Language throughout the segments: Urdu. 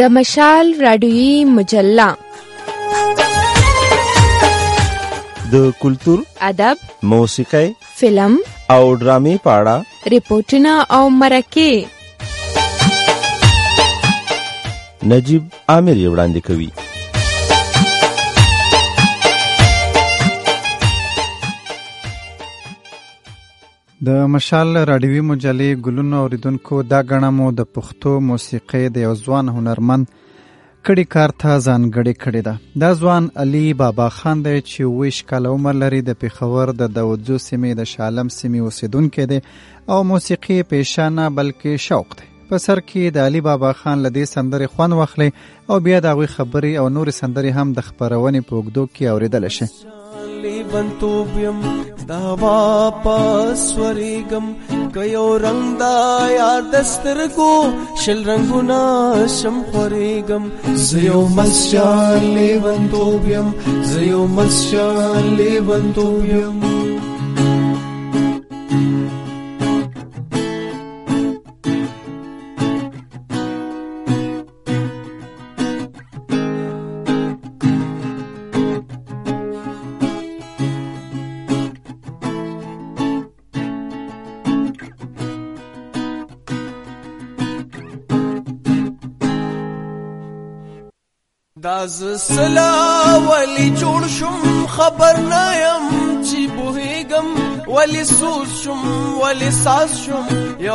د مشال رادیوي مجله د کلچر ادب موسیقي فلم او ډرامې په اړه ریپورتونه او مرکې نجيب عامر وړاندې کوي۔ د مشال راډیوي مجلې ګلونو اوریدونکو دا غڼه مو د پښتو موسیقۍ د یو ځوان هنرمند کړي کار ته ځانګړې کړې ده. دا ځوان علي بابا خان دی چې ویش کال عمر لري، د پیښور د داوودزو سیمې، د شالم سیمې اوسیدونکو دی او موسیقي پېښه نه بلکې شوق دی. په سر کې د علي بابا خان لدی سندرې خوان واخلي او بیا د غوي خبري او نور سندرې هم د خبرونې په وګدو کې اوریدل شي. لیونتوبیم دا واپس ورېږم که یو رنګ دا یاد دسترګو راز سلا ولی جوړ شم، خبر نه يم چې گم ولی سوز شم، ولی ساز شم، یا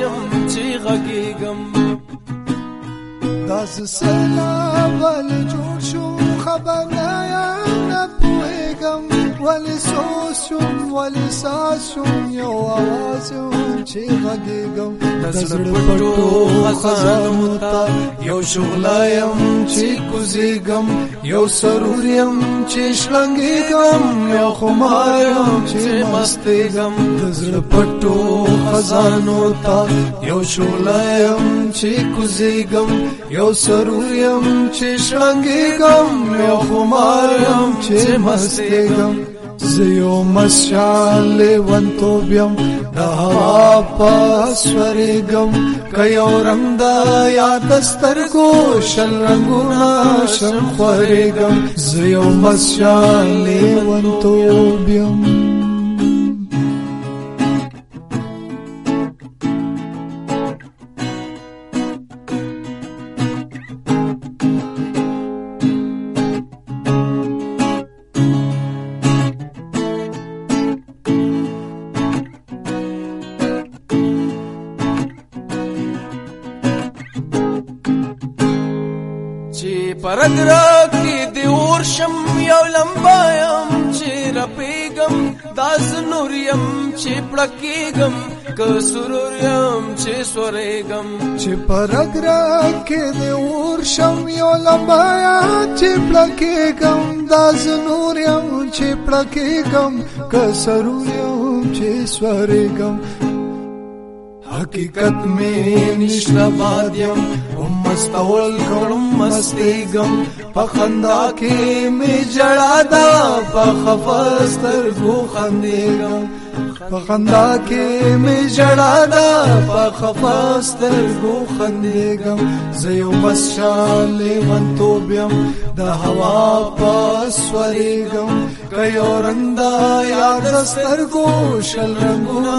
يم چې غږیګم راز سلا ولی جوړ شم، خبر نه يم نه بوهیګم ولی ولسوسم، ولساسم، یو آواز چې غږیږم؟ د زړه پټو خزانو ته یو شغلایم چې کوزیږم؟ یو سروریم چې شلنګیږم؟ یو خمایم چې مستیږم؟ د زړه پټو خزانو ته یو شغلایم چې کوزیږم؟ یو سروریم چې شلنګیږم؟ یو خمایم چې مستیږم؟ زیو مشال ونتو بیم د هوا پاسورګم کيو رنگ شل رنگونه زیو مشال ونتو چې پړکېګم ک سروریم چې سورېګم چې پرګرا کې دی ورشم یو لمبایا چې پړکېګم داس نوریم چې پړکېګم ک سروریم چې سورېګم حقیقت میں نشنا بادیم ام مستول کړم مستیګم په خندا کې می جړا دا په خفاستر گو خندېګم په خندا کې می جړا دا په خفاستر گو خندېګم زيو بس شاله ونتو بیم د هوا پاس ورېګم کيو رندا یاد ستر گو، شل رنگونه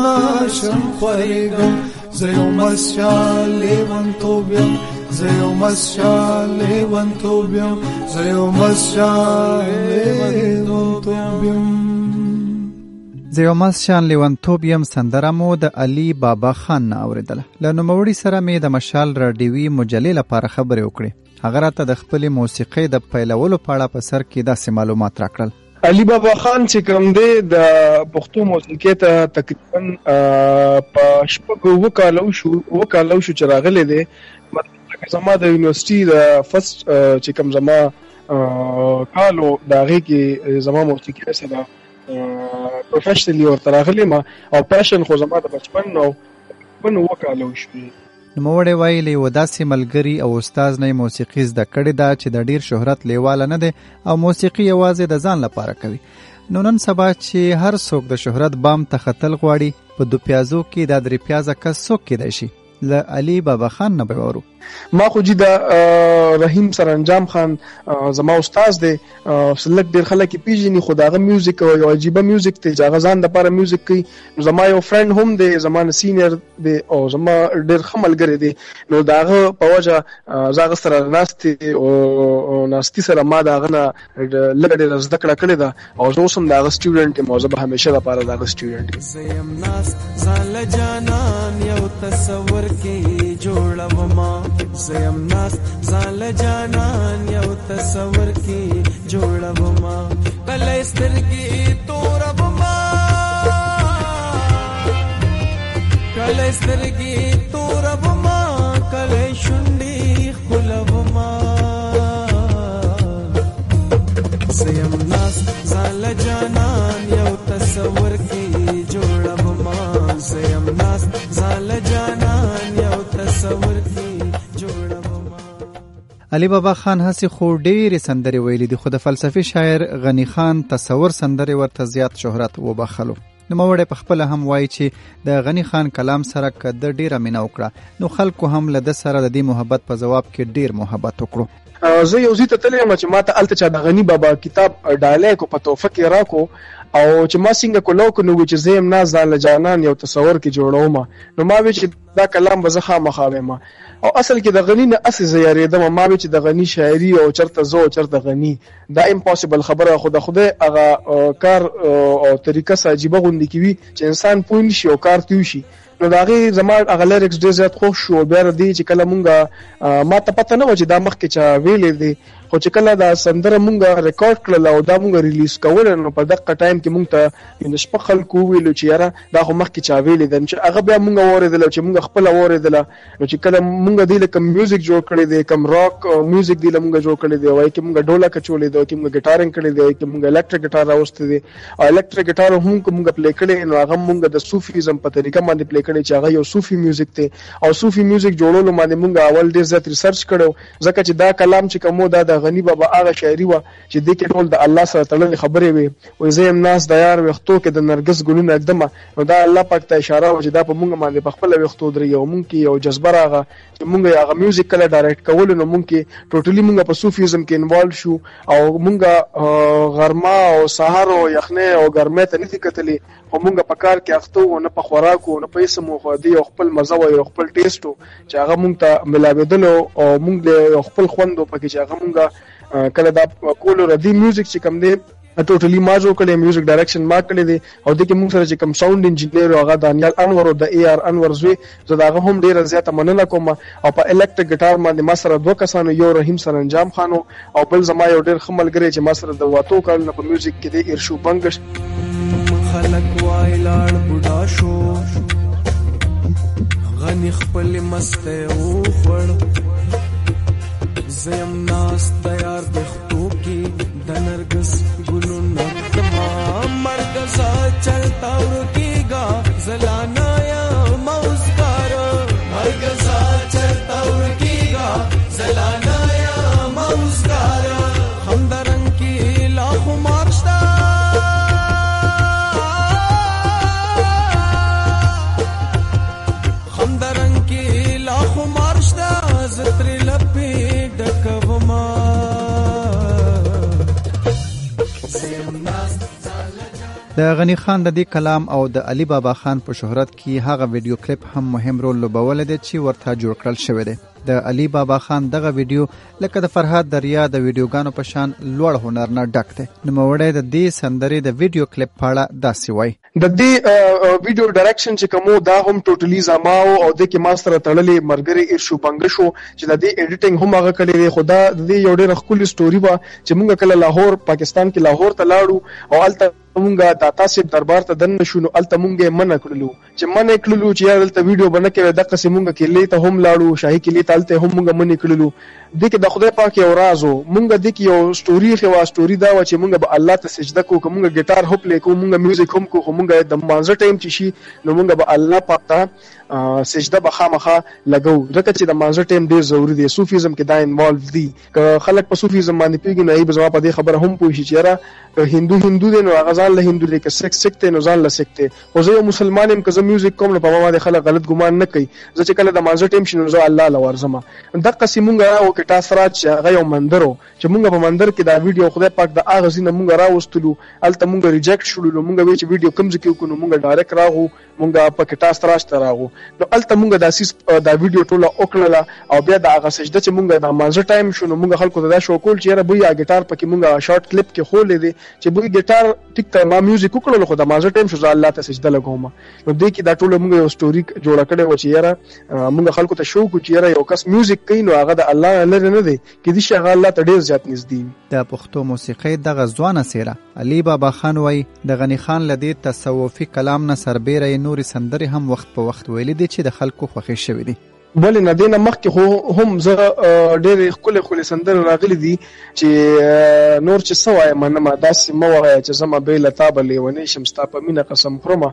شم خورېګم زيو مسشال لیونتوبیم زيو مسشال لیونتوبیم زيو مسشال لیونتوبیم زیومس شان زیو مس شان لیونتوب یم سندره مو د علي بابا خان نه اوریدله له نوموړي سره مې د مشال راډیوي مجلې لپاره خبرې وکړې. هغه راته د خپلې موسیقۍ د پیلولو په اړه په سر کې داسې معلومات راکړل. علي بابا خان چې کوم دی، د پښتو موسیقۍ ته تقریباً په شپږ وکالو شو وکالو شو چې راغلي دي مطلب زما د یونیورسيټي د فرست چې کوم زما کالو دا غي کې زما موسیقۍ سره پروفیشنلی ورته راغلی ما، او پاشن خو زما د بچپن نو په نو وکالو شو نوموړی ویلي و داسې ملګري او استاد نه موسیقي زده کړې ده چې د ډیر شهرت لیواله نه دی او موسیقي یوازې د ځان لپاره کوي. نو نن سبا چې هر څوک د شهرت بام ته خطل غواړي، په دو پیازو کې د درې پیازه کس څوک کېدای شي؟ له علي بابا خان نه به وورو ما خو جی د رحیم سرانجام خان زما استاد دی سلک ډیر خلک پیژني خو داغه میوزیک او عجیب میوزیک ته ځاغه ځان د لپاره میوزیک کوي. زما یو فرند هم دی زما سینیر دی او زما ډیر خملګری دی. نو داغه په وجه زاغه سره ناستي او ناستي سره ما داغه نه لګ ډیر زده کړه کړې ده. او زه اوسم داغه سټوډنټ یم او زه به همیشه لپاره داغه سټوډنټ زیم ناس ځان جانان یو تصور کې جوړوم زیم ناس ځان جانان یو تصور کې جوړوم کله سترګې تورم کله سترګې تورم کله شونډې خلوم زیم ناس ځان جانان یو تصور کې جوړوم زیم ناس علي بابا خان هسي خو ډېرې سندرې ویلي دي، خو د فلسفي شاعر غنی خان تصور سندرې ورته زیات شهرت وبخلو نو موړې په خپل هم وایي چې د غنی خان کلام سره کده ډیره مینا وکړه، نو خلکو هم له د سره د دې محبت په جواب کې ډیر محبت وکړو. زه یو ځای ته تللی یم چې ما ته الته چا د غنی بابا کتاب ډالۍ کو، په توفه کې راکو، او چې ما څنګه کولو کو نو چې زیم ناز ځان جانان یو تصور کې جوړوم نو ما وی چې دا کلام به زه ما او اصل کې د غنی نه اصل زیارېدم ما به چې د غنی شاعری او چرته زو چرته غنی دا امپوسیبل خبره خو د خوده هغه کار او طریقه ساجيبه غوندي کی وی چې انسان پوین شي او کار تیو شي. نو دا غي زما هغه لیریکس ډیر زیات خوښ شو بیا دی چې کله مونږه ما ته پته نه و چې دا مخ کې چا ویلې دی خو چې کله دا سندره مونږه ریکارډ کړل او دا مونږه ریلیز کول نو په دغه ټایم کې مونږ ته یعنی یو شپه خلکو ویلو چې یاره دا خو مخکې چا ویلې ده. چې هغه بیا مونږه اوریدل چې مونږ خپل اوریدل نو چې کله مونږ دی لکه میوزیک جوړ کړی دی کم راک میوزیک دی مونږ جوړ کړی دی وای کې مونږ ډولا کچولې دی کې مونږ ګټارینګ کړی دی کې مونږ الکتریک ګټار راوستي دي. او الکتریک ګټار هم مونږ پلی کړی نو هغه مونږ د صوفیزم په طریقه باندې پلی کړی چې هغه یو صوفي میوزیک دی. او صوفي میوزیک جوړولو باندې مونږ اول ډیر زیات ریسرچ کړو، ځکه چې دا کلام چې کومو دا د غنی بابا هغه شاعري و چې د کې ټول د الله سره تړلې خبرې وي او زم ناس د یار وختو کې د نرګس ګلونه اقدمه نو دا الله پاک ته اشاره و چې دا په مونږ باندې، په خپل وختو درې، یو مونږ کې، یو جذبه راغه. چې مونږ هغه میوزیک کله ډایرکټ کول نو مونږ کې ټوټلی مونږ په صوفیزم کې انوالو شو. او مونږ غرما او سحر او یخنه او ګرمه ته نتی کتلې. او مونږ په کار کې اخته و نه په خوراکو، نه په اسمو خو دی خپل مزه او خپل ټیسټو چې هغه مونږ ته ملاویدل او مونږ د خپل خوندو پکې چې هغه مونږ کله دا کول ردی میوزیک چې کم دی ټوټلی ما جوړ کړی میوزیک ډایرکشن ما کړی دی. او د کې موږ سره چې کوم ساوند انجینیر هغه دانیال انور او د ای آر انور زوی، زه دا هم ډیره زیاته مننه کوم. او په الکتریک ګټار باندې ما سره دوه کسانو، یو رحیم سرانجام خانو او بل زما یو ډیر خملګری چې ما سره د واتو کال په میوزیک کې دی ارشو بنگش خلک وای لاړ بوډا شو غنی خپل مسته او خړ زم ناس تیار دختو کی د نرګس ګلو نکما مرګ سا چلتا ورکیگا د غنی خان د دې کلام او د علي بابا خان په شهرت کې هغه ویډیو کلیپ هم مهم رول لوبول دي چې ورته جوړ کړل شوی دی. د علي بابا خان دغه ویډیو لکه د فرهاد دریا د ویډیوګانو په شان لوړ هنر نه ډک دی. نو موړی د دې سندرې د ویډیو کلیپ په اړه داسې وایي. د دې ویډیو ډایرکشن چې کومو، دا هم ټوټلی زما او د کې ماستر تړلې مرګري ارشو بنګ شو چې د دې اډیټینګ هم هغه کړی دی. خدا د دې یو ډېر خولي ستوري وا چې مونږ کله لاهور، پاکستان کې لاهور ته لاړو او الته مونږه د تاسو دربار ته دن شو، نو الته مونږه من کړلو. چې من کړلو چې الته ویډیو بنه کې د قسم مونږه کې لیته هم لاړو، شاهي کې لیته الته هم مونږه من کړلو. د کې د خدای پاک یو رازو مونږه د کې یو ستوري خو ستوري دا و چې مونږه به الله ته سجده کوو مونږه ګټار هوپ لیکو مونږه میوزیک هم کوو مونږه د مانزه ټایم چې شي، نو مونږه به الله پاک ته سجده به خامخه لګو ځکه چې د مانزه ټیم ډیر ضروری دی، صوفیزم کې دا انوالو دي که خلک په صوفیزم باندې پیږي نو ای به زما په دې خبره هم پوه شي چې یاره، که هندو هندو دی، نو هغه ځان له هندو دی، که سک سک دی، نو ځان له سک دی۔ خو زه یو مسلمان یم، که زه میوزیک کوم، نو په ما باندې خلک غلط ګمان نه کوي۔ زه چې کله د مانزه ټیم شي نو زه الله له ورځم دغه سي مونږ راو کې تاسو را هغه یو مندرو چې مونږ په مندر کې دا ویډیو خدای پاک د اغه زینه مونږ راوستلو الته مونږ ریجیکټ شولو مونږ وی چې ویډیو کم ځکه وکړو مونږ ډایرکټ راغو مونږ په کې تاسو راشته راغو۔ نو الته مونږ د اساس دا ویډیو ټوله وکړه او بیا د هغه سجده چې مونږ د مانزه ټایم شو، نو مونږ خلکو ته دا شو کول چې را بویا ګټار پکې مونږ شارټ کلیپ کې خولې دي چې بویا ګټار ټیک ته ما میوزیک وکړل خو د مانزه ټایم شو الله ته سجده لګوم. نو دې کې دا ټوله مونږ یو سټوري جوړ کړې و چې یاره مونږ خلکو ته شو کو چې یاره یو کس میوزیک کوي، نو هغه د الله لره نه دی. کې دي چې هغه الله ته ډیر زیات نږدې د پښتو موسیقۍ د غزوانه سیره علي بابا خان وای د غنی خان لدی تصوفي کلام نه سربېره نوري سندري هم وخت په وخت ویلي دي چې د خلکو خوښي شوی دي. بل نه دینه مخکې خو هم زه ډېر خپل خپل سندر راغلي دي چې نور چې سوای منما داسې مو وای چې زما به لتا بلې ونی شم، ستا په مینه قسم خورم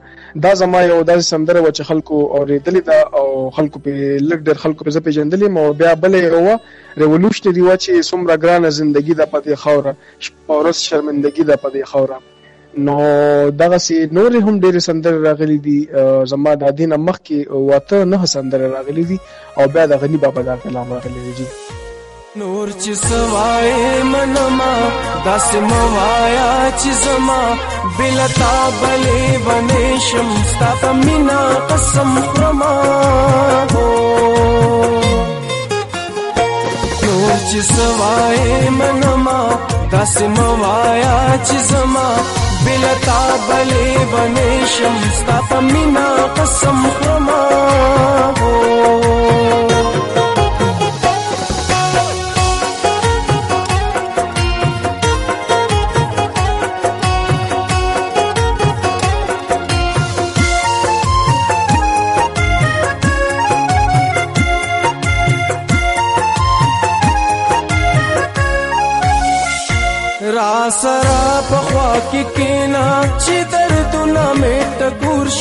دا زما یو داسې سندر و چې خلکو اورېدلې دا او خلکو په لګ ډېر خلکو په پیژندلې مو بیا بلې و ریولوشنری و چې څومره ګرانه ژوندۍ د پدې خوره شپورس شرمندگی د پدې خوره نو دغه سي نور هم ډېر سندر راغلي دي. زما د دین مخ کې واته نه سندر راغلي دي او بیا د غنی بابا دا کلام راغلي دي. نور چې سوای منما داس موایا چې زما. بلتا بلې بنې شم، ستا مینا قسم خرما نور چې سوای منما داس موایا چې زما. بلتا بلے بنے شمستا ستا قسم خرما ہو۔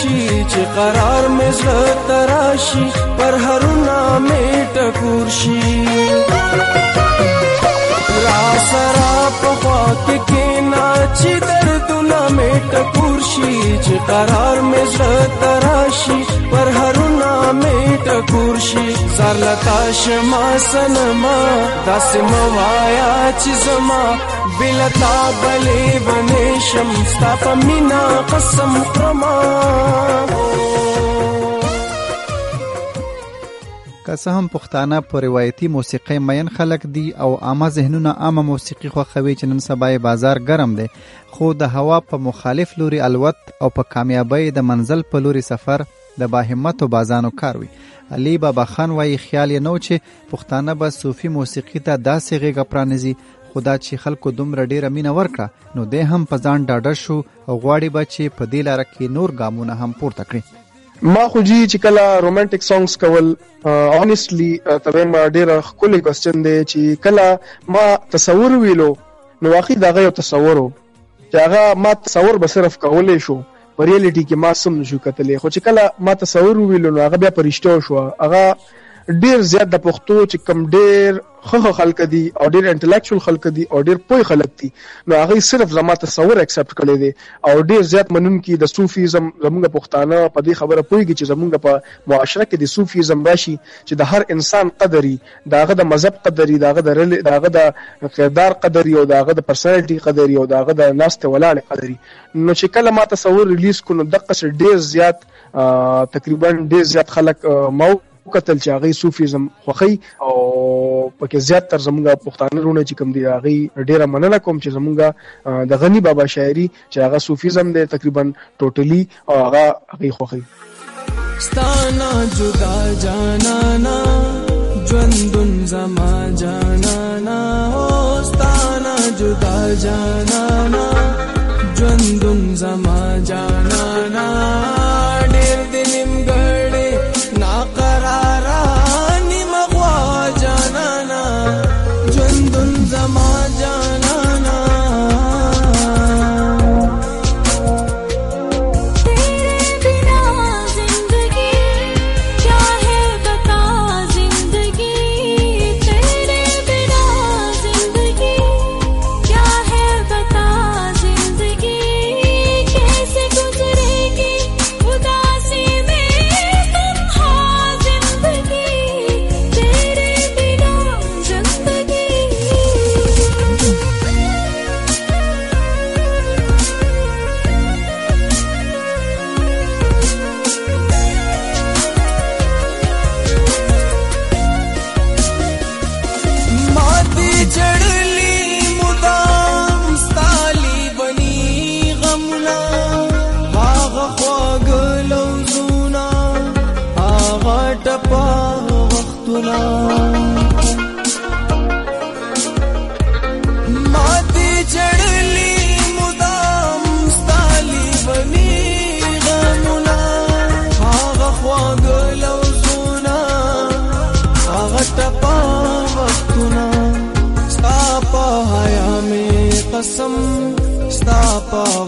شي چې قرار مې زړه تراشي پر هر مې ټکور شي را سرا په خوا کې کینا چې دردونه مې ټکور شي چې قرار مې زړه تراشي پر هر مې ټکور شي زار لتا شما سنما داس موایا چې زما بلتا بلې بنې شم ستا مینا قسم خرما که څه هم پښتانه په روایتي موسیقۍ مین خلک دي او عامه ذهنونه عامه موسیقي خوښوي چې نن سبا بازار ګرم دی خو د هوا په مخالف لوري الوت او په کامیابی د منزل په لوري سفر د باهمتو بازانو کار وي. علي بابا خان وایي خیال یې نو چې پښتانه به صوفي موسیقي ته داسې غیږه پرانیزي خدا چې خلکو دومره ډیره مینه ورکړه، نو دی هم په ځان ډاډه شو او غواړي به چې په دې لاره کې نور ګامونه هم پورته کړي. ما خو جی چې کله رومانټیک سانګز کول اونستلی تبه ما ډیر خولي کوېسچن دی چې کله ما تصور ویلو، نو واقعي دغه یو تصور چې هغه ما تصور به صرف کولې شو. په ریالټي کې ما سم نشو کتلې. خو چې کله ما تصور ویلو نو هغه بیا پرشتو شو. هغه ډیر زیات د پښتو چې کم ډیر خو خلک دي او ډیر انټلیکچوال خلک دي او ډیر پوي خلک دي، نو هغه صرف زما تصور اکسپټ کړي دي او ډیر زیات منون کې د صوفیزم زمونږ پښتانه په دې خبره پويږي چې زمونږ په معاشره کې د صوفیزم راشي چې د هر انسان قدري داغه د مذهب قدري داغه د رل داغه د کردار قدري او داغه د پرسنالټي قدري او داغه د ناست ولاړ قدري. نو چې کله ما تصور ریلیز کړو دغه ډیر زیات تقریباً ډیر زیات خلک مو قتل چې هغه صوفیزم خوخی او پکې زیات تر زمونږ پښتانه رونه چې کوم دی، هغه ډیره مننه کوم چې زمونږ د غنی بابا شاعري چې هغه صوفیزم دی تقریباً ټوټلی او هغه هغه خوخی ستانا، جدا، جانانا، ژوندون زما، جانانا. او ستانا، جدا، جانانا، ژوندون زما، جانانا. ډیر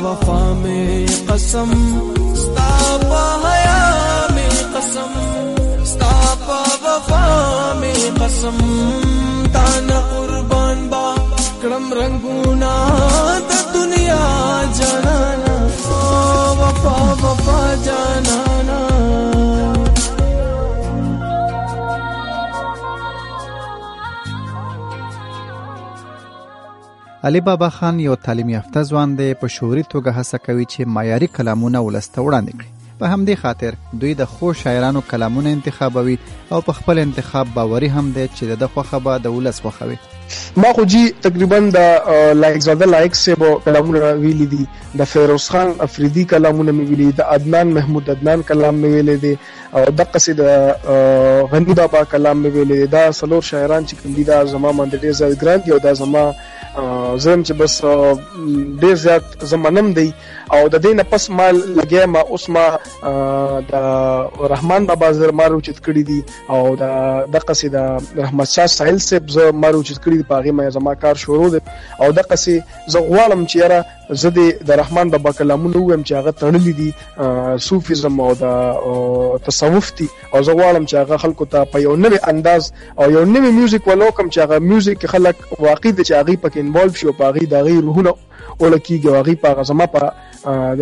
وفا میں قسم ستاپا حیا میں قسم ستاپا وفا میں قسم تانا قربان با، کرم رنگوں علي بابا خان یو تعلیم یافته ځوان دی، په شعوري توګه هڅه کوي چې معیاري کلامونه ولسته وړاندې کړي. په همدې خاطر دوی د خو شاعرانو کلامونه انتخابوي او په خپل انتخاب باوري هم دی چې د خوخه به د ولس خوخوي ما خو جی تقریباً د لایک زاده لایک سے بو کلامونه ویلي دي. د فیروز خان افریدي کلامونه مې ویلي د عدنان محمود عدنان کلام مې ویلي دي او د قصید غنی بابا کلام مې ویلي دا سلور شاعران چې کوم دي دا زما باندې ډیر زیات ګران دي او دا زما زم چې بس ډیر زیات زمانم دی. او د دې نه پس مال لګیا ما اوس ما د رحمان بابا زر مارو چې کړی دي او د د قصیده رحمت شاه ساحل سپ ز مارو چې کړی دی پاغه مې زما کار شروع دی. او د قصې ز غوالم چې را زدی د رحمان بابا کلامونه ویم چې هغه تړلې دي صوفیزم او د تصوف دي. او زه غواړم چې هغه خلکو ته په یو نوی انداز او یو نوی میوزیک ولو کوم چې هغه میوزیک خلک واقع دي چې هغه پکې انوالو شي او په هغه د غیر روحونه ولکیږي او هغه په غزما په د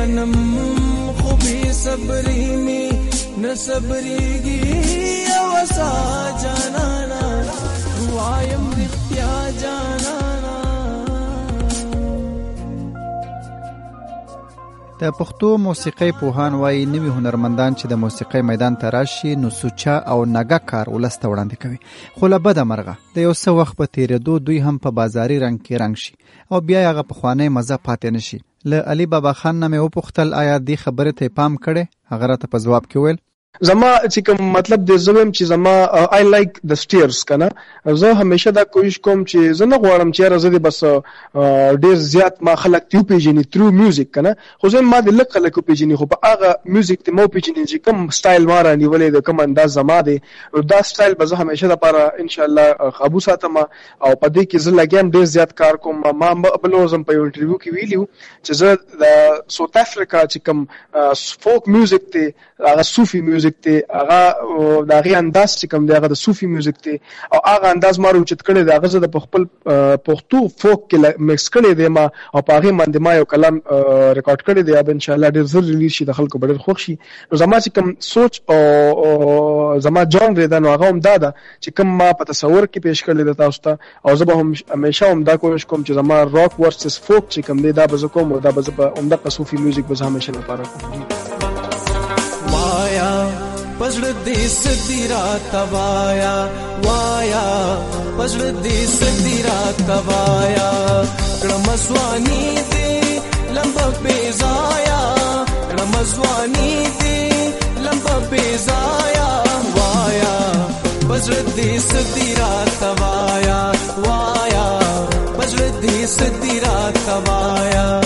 منم خو به صبرې می نه صبرېږي او سا جانانا وایم رښتیا جانانا۔ د پښتو موسیقۍ پوهان وایي نوي هنرمندان چې د موسیقۍ میدان ته راشي، نو سوچا او نګه کار ولسته وړاندې کوي. خو له بده مرغه، د یو څه وخت په تیرېدو دوی هم په بازاري رنګ کې رنګ شي، او بیا هغه پخوانی مزه پاتې نشي له علي بابا خان نه مې وپوښتل، آیا دې خبرې ته پام کړې؟ هغه راته په ځواب کې ویل زما چې کوم مطلب د زویم چې زما آی لایک د سټیرز کنه زه همیشه دا کوشش کوم چې زه نه غواړم چې راځي بس ډیر زیات ما خلک ته پیژني ترو میوزیک کنه خو زه ما د لک خلک پیژني خو په هغه میوزیک ته مو پیژني چې کوم سټایل ما را نیولې د کوم انداز زما دی دا سټایل به زه همیشه لپاره ان شاء الله قابو ساتم. او په دې کې زه لګیم ډیر زیات کار کوم. ما بل ورځم په انټرویو کې ویلیو چې زه د ساوث افریقا چې کوم فوک میوزیک ته هغه صوفي میوزیک میوزیک ته، هغه د هغه انداز چې کوم دی، هغه د صوفي میوزیک ته. او هغه انداز ما روچت کړی دی، هغه د خپل پښتو فوک کې مکس کړی دی ما، او په هغه باندې ما یو کلام ریکارډ کړی دی اب ان شاء الله ډیر زر ریلیز شي، د خلکو ډیر خوښ شي. زما چې کوم سوچ، او زما جان ریدا نو هغه هم دا ده چې کوم ما په تصور کې پیش کړل د تاسو ته. او زه به هم همیشه هم دا کوشش کوم چې زما راک ورسس فوک چې کوم دی، دا به زه کوم دا به زه په، عمده صوفي میوزیک به زه همیشه لپاره کوم. پزړ دې سدي را توایا، وایا پزړ دې سدي را توایا۔ کړم سواني دې لمب پیزایا کړم سواني دې لمب پیزایا۔ وایا پزړ دې سدي را توایا، وایا پزړ دې سدي را توایا۔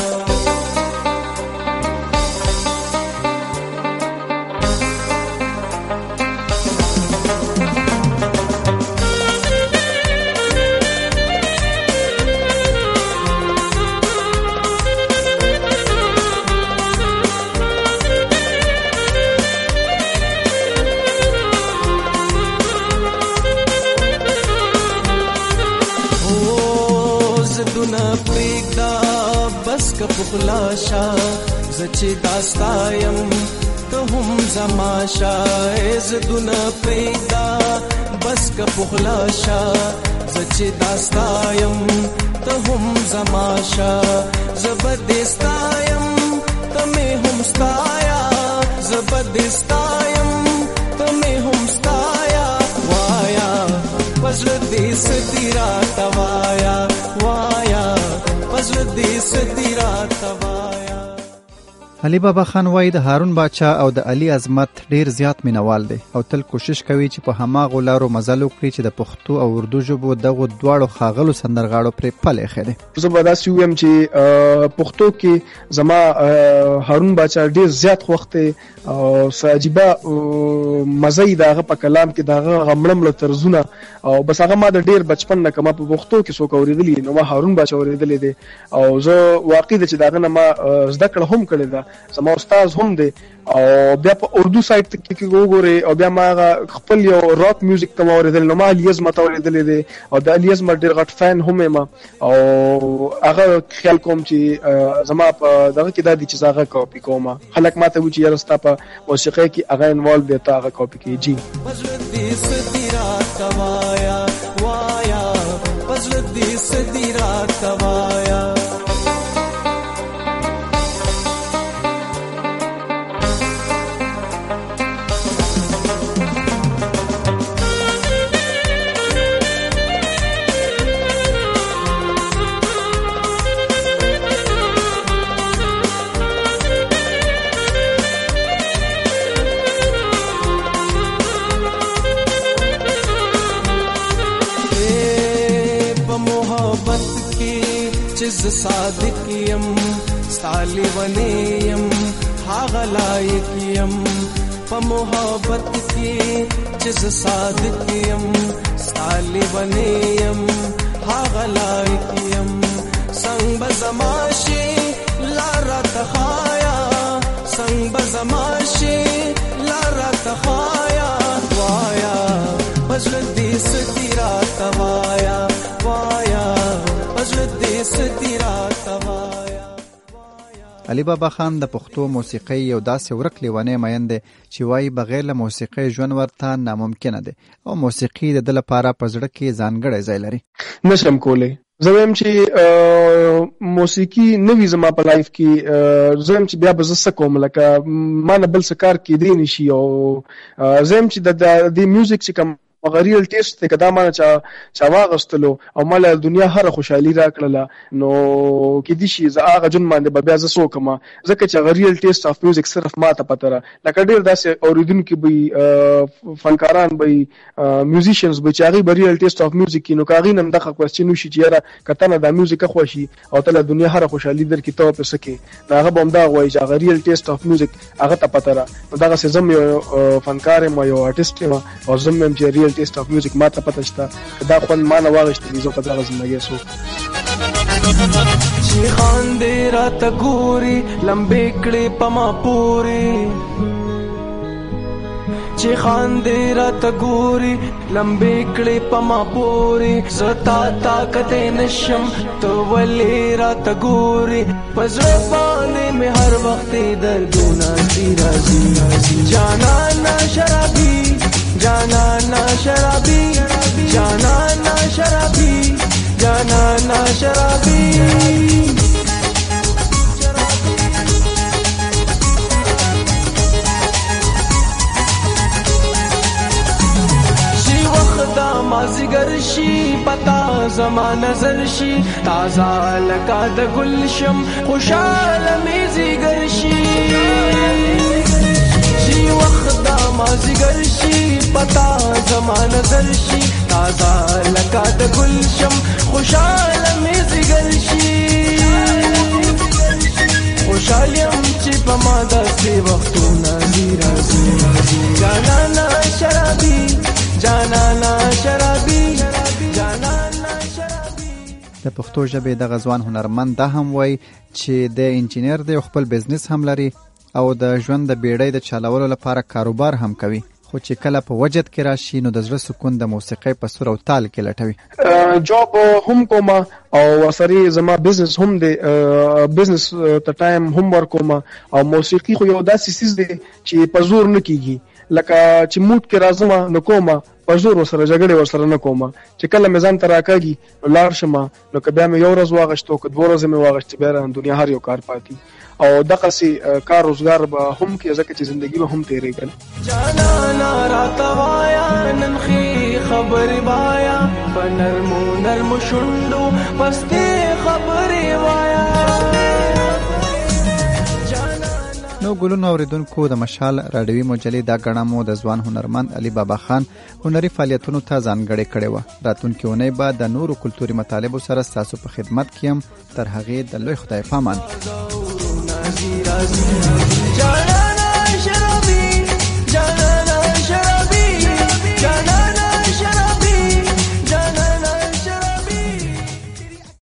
که پخلا شا زچې داستایم ته هم زما شا از دن پیدا، بس که پخلا شا زچې داستایم ته هم زما شا زبردستایم ته هم ستایا، زبردستایم ته مې هم ستایا، وایا پزړه دې ستې را توایا، وایا پزړه دې ستې را توایا علي بابا خان وایي د هارون باچا او د علي عظمت ډیر زیات مینوال دی او تل کوشش کوي چې په هماغو لارو مزل وکړي چې د پښتو او اردو ژبو دغه دواړو خاغلو سندرغاړو پرې پلې خېده زه به داسې ویم چې پښتو کې زما هارون باچا ډیر زیات وخت او ساجيبه مزه داغه په کلام کې داغه غمړم له طرزونه او بس هغه ما د ډیر بچپن نه کما په پښتو کې څوک اوریدلی نو ما هارون باچا اوریدلی دی او زه واقع د چې داغه نه ما زده کړه هم کړې ده. زما استاد هم دی او بیا په اردو سایت کې وګورئ، او بیا ما خپل یو راک میوزیک ته اوریدل نو ما الیاز مته اوریدل دي. او د الیاز ما ډیر غټ فین هم یم. او هغه خیال کوم چې زما په دغه کې د دې چې هغه کاپی کوم. خلک ماته و چې یاره ستا په موسیقي کې هغه انوالو دی، ته هغه کاپی کوي جی. وایا. پزړه دې ستې رات وایا چې صادق يم ستالي ونیم محبت کې چې صادق يم ستالي ونیم هاغه لایق يم څنګه بزماشي تخایا څنګه بزماشي لار تخایا وایا پزړ دې ستیرا توایا وایا علي بابا خان د پښتو موسیقۍ یو داسې ورک لیونی مین دی چې وایي بغیر له موسیقۍ ژوند ورته ناممکنه دی او موسیقي د د لپاره په زړه کې ځانګړی ځای لري. نشم کولی. زه وایم چې موسیقي نوې زما په لایف کې وایم چې بیا به زه څه کوم لکه ما نه بل څه کار کېدی نشي او وایم چې د دې میوزیک چې کوم غریل ټیسټ ته کدا مانه چا چا واغستلو او مال دنیا هر خوشحالي راکړله، نو کې دي شي، زه هغه جن باندې به بیا زه سو کما ځکه چې غریل ټیسټ اف میوزیک صرف ما ته پته را لکه ډیر داسې اوریدونکو به فنکاران به میوزیشنز به چاغي بریل ټیسټ اف میوزیک نو کاغي نن دغه کوېسچن وشي چې یاره کته نه د میوزیک خوشي او ته دنیا هر خوشحالي در کې ته په سکه دا هغه بم دا وایي چې غریل ټیسټ اف میوزیک هغه ته پته را نو دغه سزم یو فنکار ما یو ارتست ما او زم هم چې ریل ټیسټ اف میوزیک ماته پته شته دا خو ما نه واغشته زه په دغه ژوندۍ سو چې خان دې را تګوري لمبې کړې پما پوري چې خان دې را تګوري لمبې کړې پما پوري زتا طاقت نشم، تو ولې را تګوري پزړه باندې مې هر وخت دردونه دي راځي جانا نا شرابي جانا نا شرابي جانا نا شرابي جانا نا شرابي مازیګر شي پتا زما نظر شي تازه لکا د گلشم خوشاله می وخت پتا زما نظر شي تازه لکا د گلشم خوشاله می زیګر شي خوشالیم چې په ما داسې وختونه دي راځي جانانا شرابي جانانا شرابي د پښتو ژبې د غزوان هنرمند دا هم وای چې د انجینر د خپل بزنس هم لري. او د ژوند د بیړۍ د چلولو لپاره کاروبار هم کوي. خو چې کله په وجد کې راشي، نو د زړه سکون د موسیقۍ په سور او تال کې لټوي. جاب هم کوم او سره زما بزنس هم دی. بزنس ته ټایم هم ورکوم او موسیقي خو یو داسې سیس دی چې په زور نه کیږي. لکه چې موټ کې راځم نو کوم په زور سره جګړه ورسره نه کوم چې کله میزان تر راکاږي نو لار شمه. نو کبه مې یو ورځ واغشتو، که دوه ورځې مې واغشت بیا دنیا هر یو کار پاتې. او دغه سي کار روزګار به هم کې ځکه چې ژوندۍ به هم تیرې کړ جانا نارا توایا ننخي خبر بایا. پنرمو نرم شوندو پسته خبر وایا. نو ګلونو اوریدونکو د مشال راډیوي مجلې دا غاڼه مو د ځوان هنرمند علي بابا خان هنري فعالیتونو ته ځانګړې کړې و راتونکو نه بعد د نورو کلتوري مطالبو سره تاسو په خدمت کیم تر هغه د لوی خدای پامان. جانا